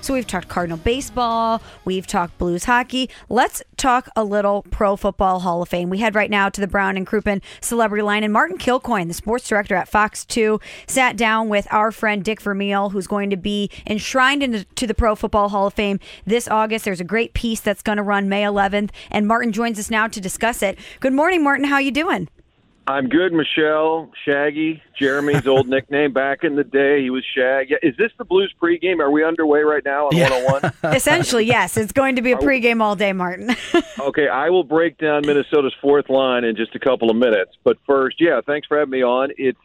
So we've talked Cardinal baseball, we've talked Blues hockey. Let's talk a little Pro Football Hall of Fame. We head right now to the Brown and Crouppen Celebrity Line, and Martin Kilcoyne, the sports director at Fox 2, sat down with our friend Dick Vermeil, who's going to be enshrined into the Pro Football Hall of Fame this August. There's a great piece that's going to run May 11th, and Martin joins us now to discuss it. Good morning, Martin. How you doing? I'm good, Michelle. Shaggy, Jeremy's old nickname back in the day. He was Shag. Is this the Blues pregame? Are we underway right now on yeah. 101? Essentially, yes. It's going to be a pregame all day, Martin. okay, I will break down Minnesota's fourth line in just a couple of minutes. But first, yeah, thanks for having me on. It's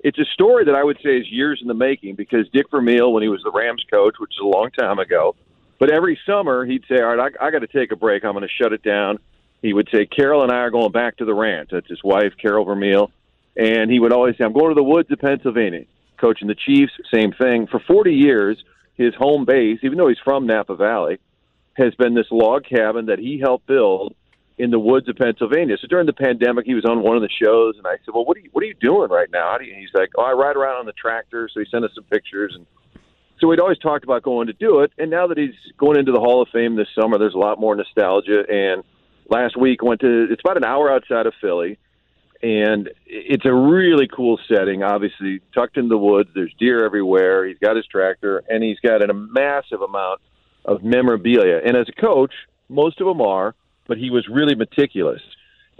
it's a story that I would say is years in the making because Dick Vermeil, when he was the Rams coach, which is a long time ago, but every summer he'd say, "All right, I, I got to take a break. I'm going to shut it down." He would say, Carol and I are going back to the ranch. That's his wife, Carol Vermeil. And he would always say, I'm going to the woods of Pennsylvania. Coaching the Chiefs, same thing. For 40 years, his home base, even though he's from Napa Valley, has been this log cabin that he helped build in the woods of Pennsylvania. So during the pandemic, he was on one of the shows, and I said, "Well, what are you what are you doing right now?" Do he's like, "Oh, I ride around on the tractor." So he sent us some pictures, and so we'd always talked about going to do it. And now that he's going into the Hall of Fame this summer, there's a lot more nostalgia and last week went to it's about an hour outside of Philly. And it's a really cool setting. Obviously tucked in the woods there's deer everywhere. He's got his tractor and he's got a massive amount of memorabilia. And as a coach most of them are but he was really meticulous.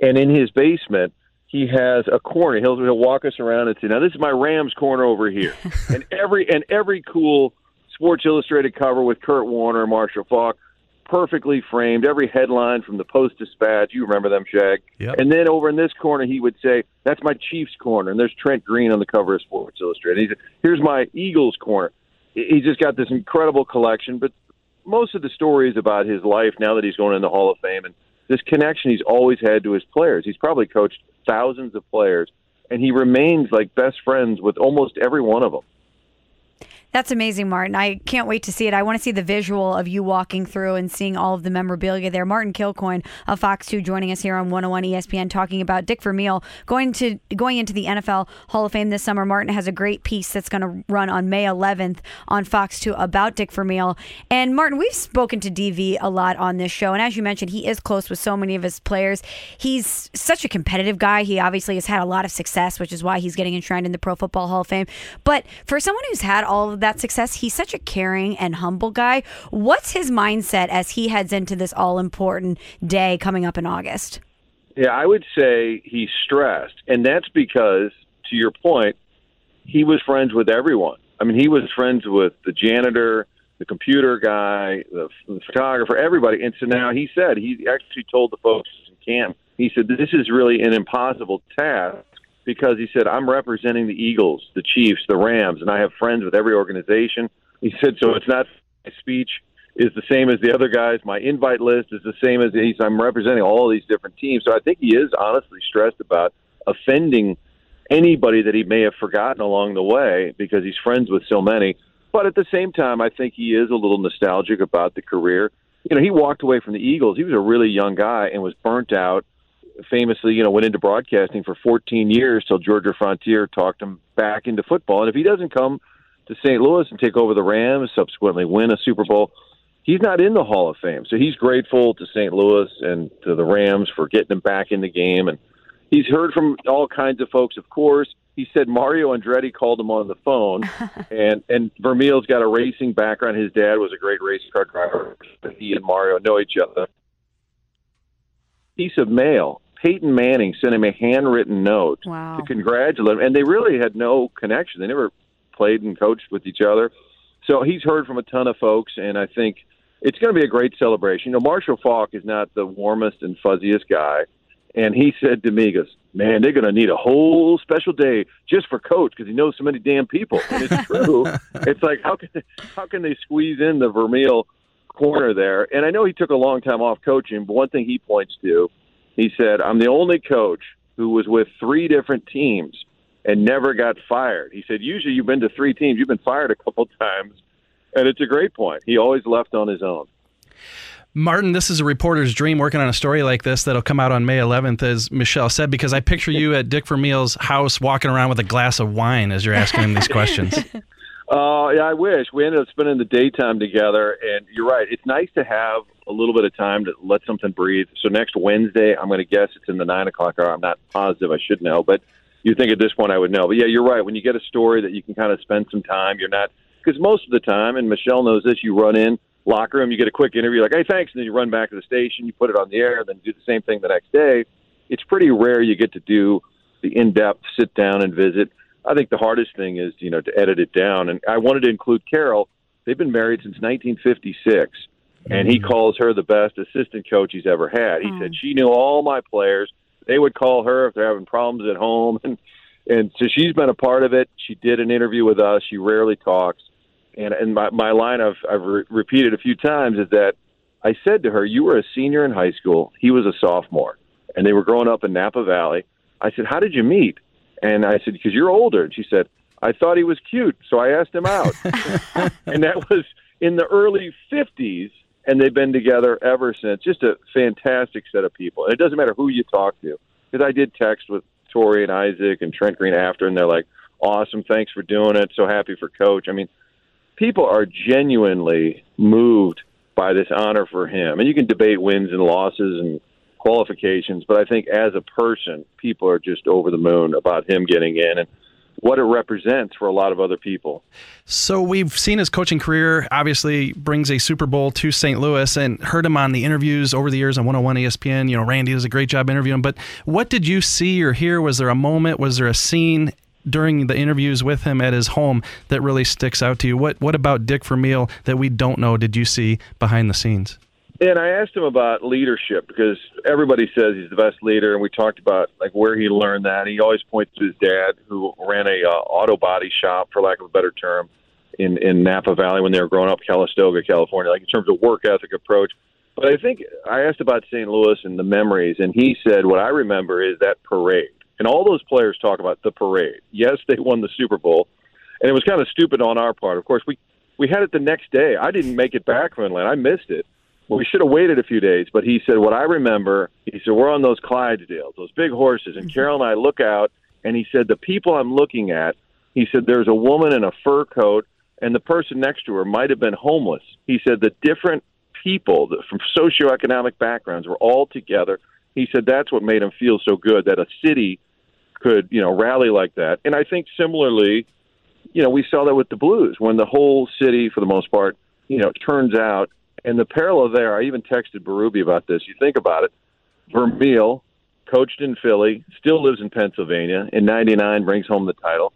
And in his basement he has a corner. He'll, he'll walk us around and say now this is my rams corner over here. And every and every cool sports illustrated cover with kurt warner marshall faulk perfectly framed, every headline from the Post Dispatch. You remember them, Shag. Yep. And then over in this corner, he would say, "That's my Chiefs corner," and there's Trent Green on the cover of Sports Illustrated. He said, "Here's my Eagles corner." He just got this incredible collection, but most of the stories about his life now that he's going in the Hall of Fame and this connection he's always had to his players. He's probably coached thousands of players, and he remains like best friends with almost every one of them. That's amazing, Martin. I can't wait to see it. I want to see the visual of you walking through and seeing all of the memorabilia there. Martin Kilcoyne of Fox 2 joining us here on 101 ESPN talking about Dick Vermeil going to going into the NFL Hall of Fame this summer. Martin has a great piece that's going to run on May 11th on Fox 2 about Dick Vermeil. And Martin, we've spoken to DV a lot on this show, and as you mentioned, he is close with so many of his players. He's such a competitive guy. He obviously has had a lot of success, which is why he's getting enshrined in the Pro Football Hall of Fame. But for someone who's had all of that success. He's such a caring and humble guy. What's his mindset as he heads into this all important day coming up in August? Yeah, I would say he's stressed. And that's because, to your point, he was friends with everyone. I mean, he was friends with the janitor, the computer guy, the, the photographer, everybody. And so now he said, he actually told the folks in camp, he said, this is really an impossible task because he said, I'm representing the Eagles, the Chiefs, the Rams, and I have friends with every organization. He said, so it's not my speech is the same as the other guys. My invite list is the same as he's. I'm representing all these different teams. So I think he is honestly stressed about offending anybody that he may have forgotten along the way because he's friends with so many. But at the same time, I think he is a little nostalgic about the career. You know, he walked away from the Eagles. He was a really young guy and was burnt out famously, you know, went into broadcasting for 14 years till Georgia Frontiere talked him back into football. And if he doesn't come to St. Louis and take over the Rams, subsequently win a Super Bowl, he's not in the Hall of Fame. So he's grateful to St. Louis and to the Rams for getting him back in the game. And he's heard from all kinds of folks, of course. He said Mario Andretti called him on the phone, and and Vermeil's got a racing background. His dad was a great race car driver. He and Mario know each other. Piece of mail Peyton Manning sent him a handwritten note wow. to congratulate him, and they really had no connection. They never played and coached with each other. So he's heard from a ton of folks, and I think it's going to be a great celebration. You know, Marshall Faulk is not the warmest and fuzziest guy, and he said to me, he "Goes, man, they're going to need a whole special day just for Coach because he knows so many damn people." And it's true. it's like how can how can they squeeze in the Vermeil corner there? And I know he took a long time off coaching, but one thing he points to, he said, "I'm the only coach who was with three different teams." And never got fired. He said, "Usually, you've been to three teams. You've been fired a couple times, and it's a great point. He always left on his own. Martin, this is a reporter's dream working on a story like this that'll come out on May 11th, as Michelle said, because I picture you at Dick Vermeil's house walking around with a glass of wine as you're asking him these questions. Uh, yeah, I wish. We ended up spending the daytime together, and you're right. It's nice to have a little bit of time to let something breathe. So next Wednesday, I'm going to guess it's in the 9 o'clock hour. I'm not positive. I should know, but you think at this point I would know. But yeah, you're right. When you get a story that you can kind of spend some time, you're not, because most of the time, and Michelle knows this, you run in, locker room, you get a quick interview, like, hey, thanks, and then you run back to the station, you put it on the air, then do the same thing the next day. It's pretty rare you get to do the in-depth sit down and visit. I think the hardest thing is, you know, to edit it down. And I wanted to include Carol. They've been married since 1956, and he mm-hmm. calls her the best assistant coach he's ever had. He said mm. she knew all my players. They would call her if they're having problems at home, and and so she's been a part of it. She did an interview with us. She rarely talks and and my my line I've I've re- repeated a few times is that I said to her, "You were a senior in high school. He was a sophomore, and they were growing up in Napa Valley." I said, "How did you meet?" And I said, "Because you're older." And she said, "I thought he was cute, so I asked him out." and that was in the early '50s, and they've been together ever since. Just a fantastic set of people. And it doesn't matter who you talk to, because I did text with Torry and Isaac and Trent Green after, and they're like, "Awesome, thanks for doing it. So happy for Coach." I mean people are genuinely moved by this honor for him. And you can debate wins and losses and qualifications, but I think as a person, people are just over the moon about him getting in and what it represents for a lot of other people. So we've seen his coaching career obviously brings a Super Bowl to St. Louis and heard him on the interviews over the years on 101 ESPN. You know, Randy does a great job interviewing, but what did you see or hear? Was there a moment, was there a scene during the interviews with him at his home that really sticks out to you? What what about Dick Vermeil that we don't know did you see behind the scenes? And I asked him about leadership because everybody says he's the best leader, and we talked about like where he learned that. He always points to his dad, who ran a uh, auto body shop, for lack of a better term, in in Napa Valley when they were growing up, Calistoga, California. Like in terms of work ethic approach. But I think I asked about St. Louis and the memories, and he said what I remember is that parade and all those players talk about the parade. Yes, they won the Super Bowl, and it was kind of stupid on our part. Of course, we we had it the next day. I didn't make it back from Atlanta. I missed it. Well, we should have waited a few days. But he said, what I remember, he said, we're on those Clydesdales, those big horses, and mm-hmm. Carol and I look out, and he said, the people I'm looking at, he said, there's a woman in a fur coat, and the person next to her might have been homeless. He said, the different people from socioeconomic backgrounds were all together he said that's what made him feel so good that a city could, you know, rally like that. And I think similarly, you know, we saw that with the Blues when the whole city, for the most part, you know, turns out. And the parallel there, I even texted Berube about this. You think about it. Vermeil coached in Philly, still lives in Pennsylvania. In '99, brings home the title.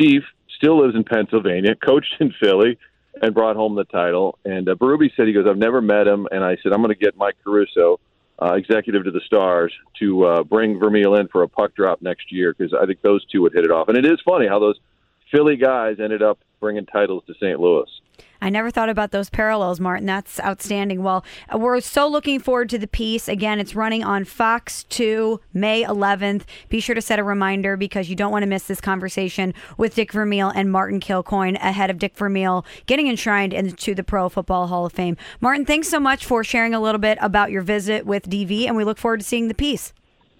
Chief still lives in Pennsylvania, coached in Philly, and brought home the title. And uh, said he goes, "I've never met him," and I said, "I'm going to get Mike Caruso." uh, executive to the Stars to uh, bring Vermeil in for a puck drop next year because I think those two would hit it off. And it is funny how those Philly guys ended up bringing titles to St. Louis. I never thought about those parallels, Martin. That's outstanding. Well, uh, we're so looking forward to the piece. Again, it's running on Fox 2, May 11th. Be sure to set a reminder because you don't want to miss this conversation with Dick Vermeil and Martin Kilcoyne ahead of Dick Vermeil getting enshrined into the Pro Football Hall of Fame. Martin, thanks so much for sharing a little bit about your visit with DV, and we look forward to seeing the piece.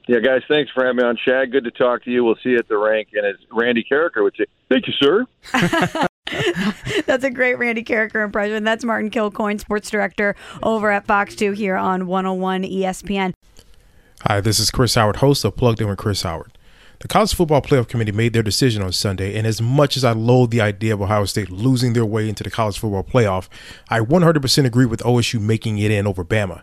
Yeah, guys, thanks for having me on, Shag. Good to talk to you. We'll see you at the rank. And as Randy Karraker would say, thank you, sir. That's a great Randy Karraker impression. That's Martin Kilcoyne, sports director over at Fox 2 here on 101 ESPN. Hi, this is Chris Howard, host of Plugged In with Chris Howard. The College Football Playoff Committee made their decision on Sunday, and as much as I loathe the idea of Ohio State losing their way into the College Football Playoff, I 100% agree with OSU making it in over Bama.